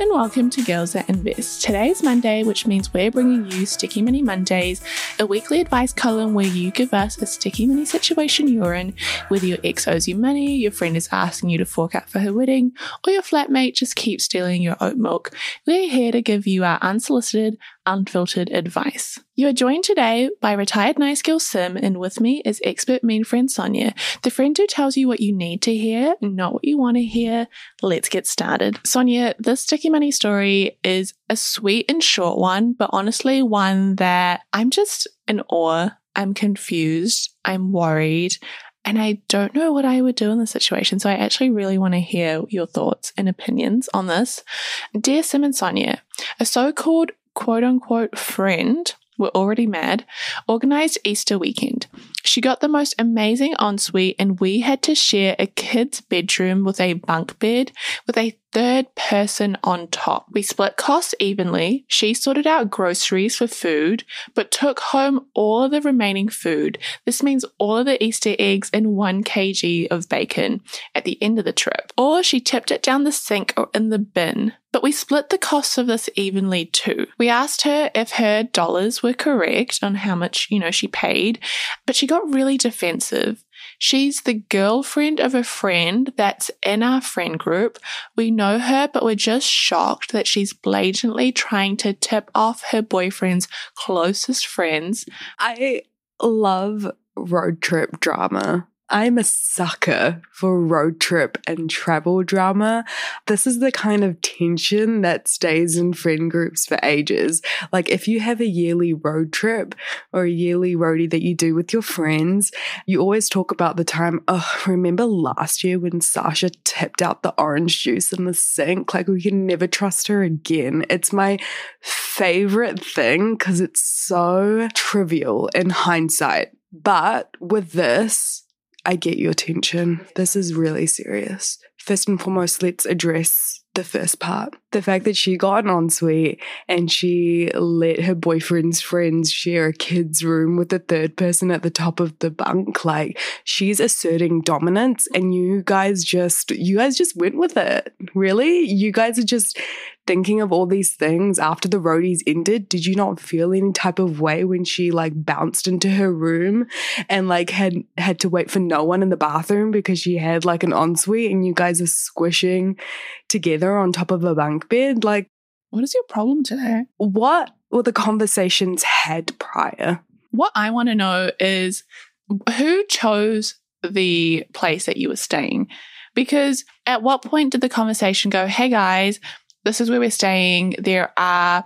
and welcome to Girls That Invest. Today is Monday, which means we're bringing you Sticky Money Mondays, a weekly advice column where you give us a sticky money situation you're in, whether your ex owes you money, your friend is asking you to fork out for her wedding, or your flatmate just keeps stealing your oat milk. We're here to give you our unsolicited, unfiltered advice. You are joined today by retired nice girl Sim, and with me is expert mean friend Sonia, the friend who tells you what you need to hear, not what you want to hear. Let's get started. Sonia, this sticky money story is a sweet and short one, but honestly, one that I'm just in awe. I'm confused. I'm worried. And I don't know what I would do in this situation. So I actually really want to hear your thoughts and opinions on this. Dear Sim and Sonia, a so called quote unquote friend we're already mad, organized Easter weekend. She got the most amazing ensuite, and we had to share a kid's bedroom with a bunk bed with a third person on top. We split costs evenly. She sorted out groceries for food, but took home all of the remaining food. This means all of the Easter eggs and one kg of bacon at the end of the trip. Or she tipped it down the sink or in the bin. But we split the costs of this evenly too. We asked her if her dollars were correct on how much, you know, she paid, but she got really defensive. She's the girlfriend of a friend that's in our friend group. We know her, but we're just shocked that she's blatantly trying to tip off her boyfriend's closest friends. I love road trip drama. I'm a sucker for road trip and travel drama. This is the kind of tension that stays in friend groups for ages. Like if you have a yearly road trip or a yearly roadie that you do with your friends, you always talk about the time, oh, remember last year when Sasha tipped out the orange juice in the sink? Like we can never trust her again. It's my favorite thing because it's so trivial in hindsight. But with this, I get your attention. This is really serious. First and foremost, let's address the first part. The fact that she got an ensuite and she let her boyfriend's friends share a kid's room with the third person at the top of the bunk. Like she's asserting dominance and you guys just, you guys just went with it. Really? You guys are just thinking of all these things after the roadies ended, did you not feel any type of way when she like bounced into her room and like had had to wait for no one in the bathroom because she had like an ensuite and you guys are squishing together on top of a bunk bed? Like, what is your problem today? What were the conversations had prior? What I want to know is who chose the place that you were staying? Because at what point did the conversation go, hey guys, this is where we're staying. There are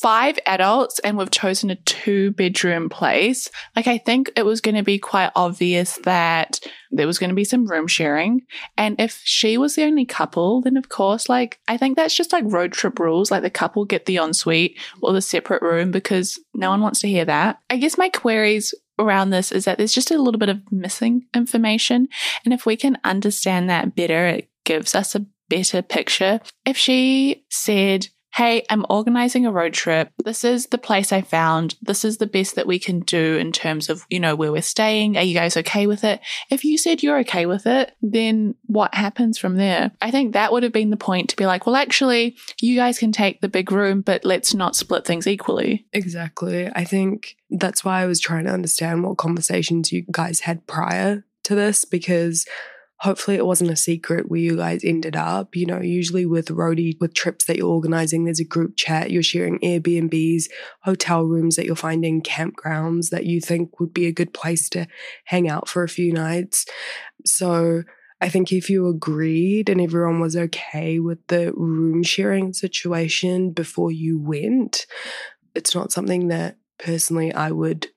five adults and we've chosen a two bedroom place. Like, I think it was going to be quite obvious that there was going to be some room sharing. And if she was the only couple, then of course, like, I think that's just like road trip rules. Like, the couple get the ensuite or the separate room because no one wants to hear that. I guess my queries around this is that there's just a little bit of missing information. And if we can understand that better, it gives us a better picture if she said, Hey, I'm organizing a road trip. This is the place I found. This is the best that we can do in terms of, you know, where we're staying. Are you guys okay with it? If you said you're okay with it, then what happens from there? I think that would have been the point to be like, well, actually, you guys can take the big room, but let's not split things equally. Exactly. I think that's why I was trying to understand what conversations you guys had prior to this because hopefully it wasn't a secret where you guys ended up. You know, usually with roadie, with trips that you're organizing, there's a group chat, you're sharing Airbnbs, hotel rooms that you're finding, campgrounds that you think would be a good place to hang out for a few nights. So I think if you agreed and everyone was okay with the room sharing situation before you went, it's not something that personally I would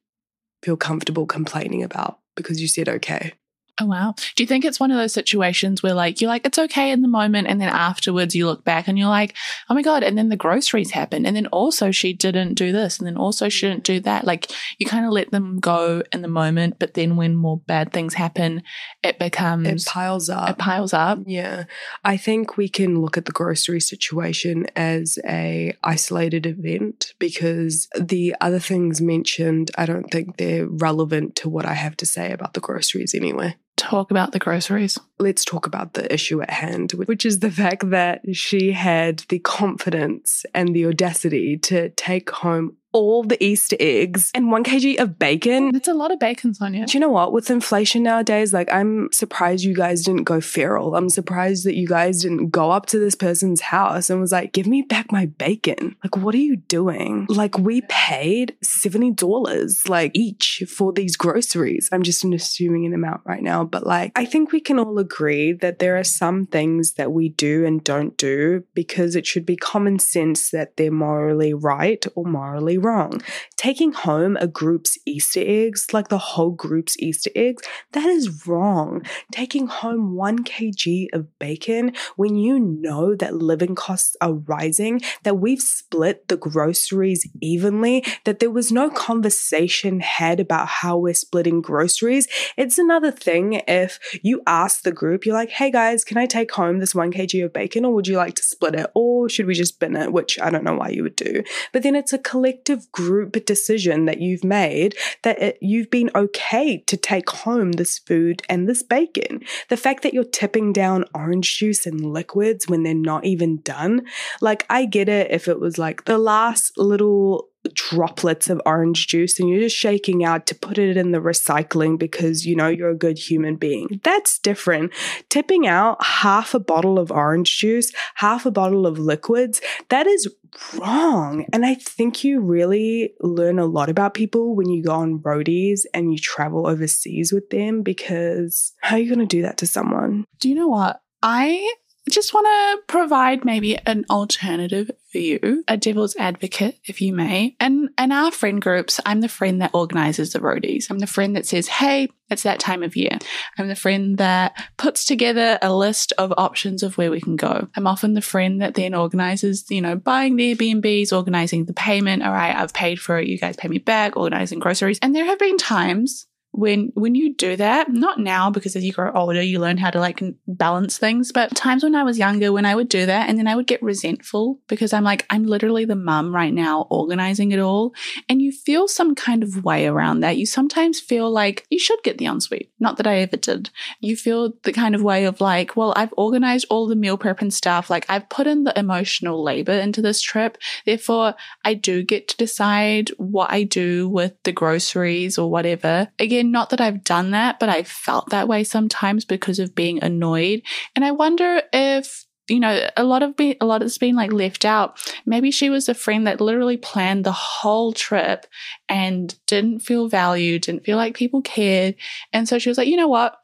feel comfortable complaining about because you said okay. Oh, wow. Do you think it's one of those situations where, like, you're like, it's okay in the moment, and then afterwards you look back and you're like, oh my God, and then the groceries happen, and then also she didn't do this, and then also she didn't do that. Like, you kind of let them go in the moment, but then when more bad things happen, it becomes. It piles up. It piles up. Yeah. I think we can look at the grocery situation as a isolated event because the other things mentioned, I don't think they're relevant to what I have to say about the groceries anyway. Talk about the groceries. Let's talk about the issue at hand, which is the fact that she had the confidence and the audacity to take home all the Easter eggs and one kg of bacon. It's a lot of bacon, Sonia. Do you know what? With inflation nowadays, like I'm surprised you guys didn't go feral. I'm surprised that you guys didn't go up to this person's house and was like, give me back my bacon. Like, what are you doing? Like, we paid $70 like each for these groceries. I'm just assuming an amount right now, but like, I think we can all agree that there are some things that we do and don't do because it should be common sense that they're morally right or morally wrong. Taking home a group's Easter eggs, like the whole group's Easter eggs, that is wrong. Taking home one kg of bacon when you know that living costs are rising, that we've split the groceries evenly, that there was no conversation had about how we're splitting groceries. It's another thing if you ask the group, you're like, hey guys, can I take home this one kg of bacon or would you like to split it? Or should we just bin it? Which I don't know why you would do. But then it's a collective collective group decision that you've made that it, you've been okay to take home this food and this bacon. The fact that you're tipping down orange juice and liquids when they're not even done, like I get it if it was like the last little droplets of orange juice and you're just shaking out to put it in the recycling because you know you're a good human being. That's different. Tipping out half a bottle of orange juice, half a bottle of liquids, that is wrong. And I think you really learn a lot about people when you go on roadies and you travel overseas with them because how are you going to do that to someone? Do you know what? I just want to provide maybe an alternative view, a devil's advocate, if you may. And in our friend groups, I'm the friend that organizes the roadies. I'm the friend that says, hey, it's that time of year. I'm the friend that puts together a list of options of where we can go. I'm often the friend that then organizes, you know, buying the Airbnbs, organizing the payment. All right, I've paid for it. You guys pay me back, organizing groceries. And there have been times when when you do that not now because as you grow older you learn how to like balance things but times when i was younger when i would do that and then i would get resentful because i'm like i'm literally the mum right now organizing it all and you feel some kind of way around that. You sometimes feel like you should get the ensuite not that i ever did. You feel the kind of way of like well i've organized all the meal prep and stuff like i've put in the emotional labor into this trip therefore i do get to decide what i do with the groceries or whatever. Again not that I've done that, but I've felt that way sometimes because of being annoyed. And I wonder if you know, a lot of be, a lot has been like left out. Maybe she was a friend that literally planned the whole trip and didn't feel valued, didn't feel like people cared. And so she was like, you know what?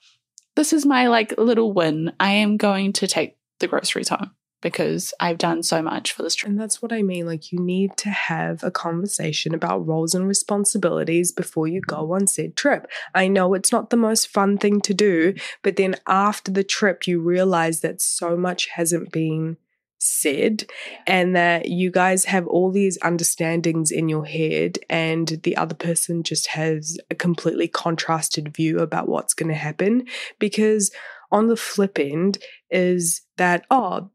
This is my like little win. I am going to take the groceries home because I've done so much for this trip. And that's what I mean. Like, you need to have a conversation about roles and responsibilities before you go on said trip. I know it's not the most fun thing to do, but then after the trip, you realize that so much hasn't been said and that you guys have all these understandings in your head and the other person just has a completely contrasted view about what's going to happen because on the flip end is that oh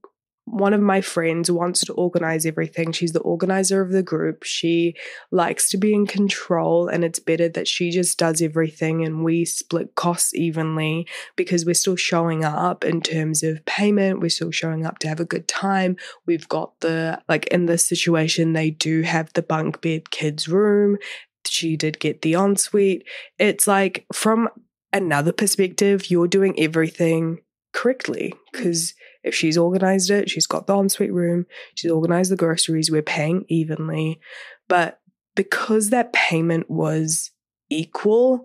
one of my friends wants to organize everything. She's the organizer of the group. She likes to be in control, and it's better that she just does everything and we split costs evenly because we're still showing up in terms of payment. We're still showing up to have a good time. We've got the, like, in this situation, they do have the bunk bed kids' room. She did get the ensuite. It's like, from another perspective, you're doing everything correctly mm-hmm. because if she's organized it, she's got the ensuite room, she's organized the groceries, we're paying evenly. But because that payment was equal,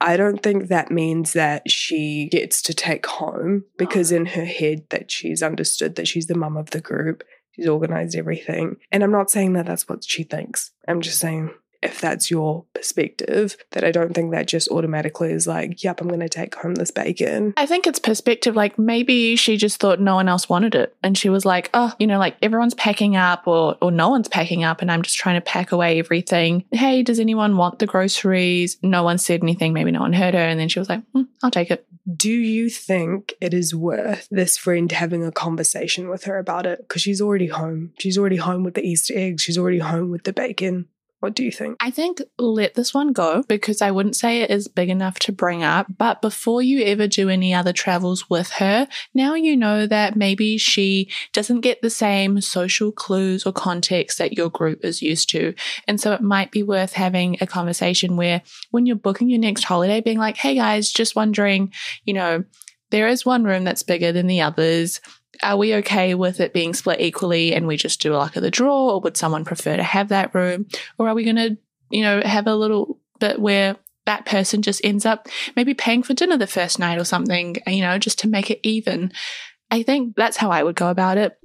I don't think that means that she gets to take home because oh. in her head that she's understood that she's the mum of the group, she's organized everything. And I'm not saying that that's what she thinks. I'm just saying if that's your perspective, that I don't think that just automatically is like, yep, I'm going to take home this bacon. I think it's perspective. Like maybe she just thought no one else wanted it. And she was like, oh, you know, like everyone's packing up or, or no one's packing up and I'm just trying to pack away everything. Hey, does anyone want the groceries? No one said anything. Maybe no one heard her. And then she was like, mm, I'll take it. Do you think it is worth this friend having a conversation with her about it? Because she's already home. She's already home with the Easter eggs. She's already home with the bacon What do you think? I think let this one go because I wouldn't say it is big enough to bring up. But before you ever do any other travels with her, now you know that maybe she doesn't get the same social clues or context that your group is used to. And so it might be worth having a conversation where when you're booking your next holiday, being like, hey guys, just wondering, you know, there is one room that's bigger than the others are we okay with it being split equally and we just do a luck of the draw or would someone prefer to have that room? Or are we going to you know have a little bit where that person just ends up maybe paying for dinner the first night or something you know just to make it even? I think that's how i would go about it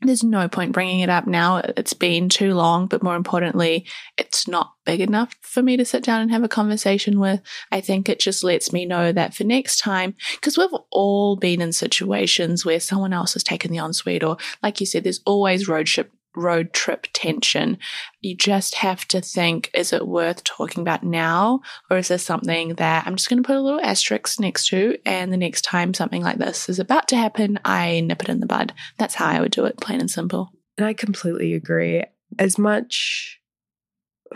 there's no point bringing it up now. It's been too long, but more importantly, it's not big enough for me to sit down and have a conversation with. I think it just lets me know that for next time, because we've all been in situations where someone else has taken the ensuite, or like you said, there's always road trip road trip tension. You just have to think is it worth talking about now, or is this something that I'm just going to put a little asterisk next to, and the next time something like this is about to happen, I nip it in the bud? That's how I would do it, plain and simple. And I completely agree. As much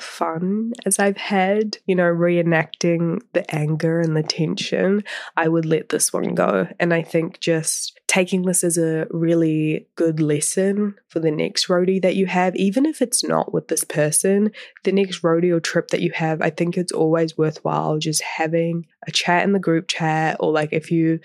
fun as I've had, you know, reenacting the anger and the tension, I would let this one go. And I think just taking this as a really good lesson for the next roadie that you have, even if it's not with this person, the next roadie or trip that you have, I think it's always worthwhile just having a chat in the group chat or like if you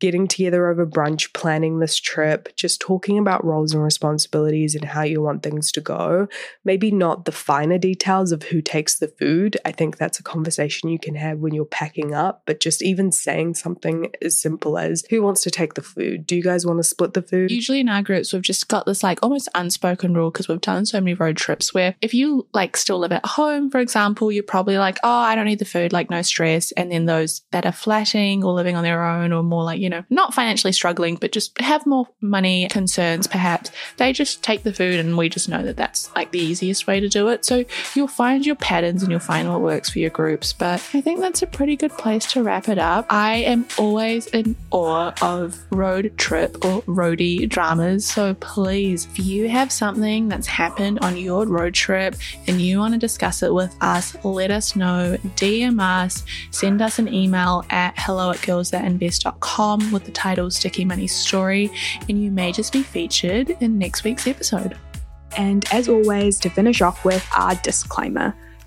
getting together over brunch, planning this trip, just talking about roles and responsibilities and how you want things to go. Maybe not the finer details of who takes the food. I think that's a conversation you can have when you're packing up, but just even saying something as simple as who wants to take the food? Do you guys want to split the food? Usually in our groups, we've just got this like almost unspoken rule because we've done so many road trips where if you like still live at home, for example, you're probably like, oh, I don't need the food, like no stress. And then those that are flatting or living on their own or more like, you know, not financially struggling, but just have more money concerns, perhaps, they just take the food and we just know that that's like the easiest way to do it. So you'll find your patterns and you'll find what works for your groups. But I think that's a pretty good place to wrap it up. I am always in awe of road trip or roadie dramas. So please, if you have something that's happened on your road trip and you want to discuss it with us, let us know. DM us, send us an email at hello at girlsthatinvest.com with the title Sticky Money Story, and you may just be featured in next week's episode. And as always, to finish off with our disclaimer.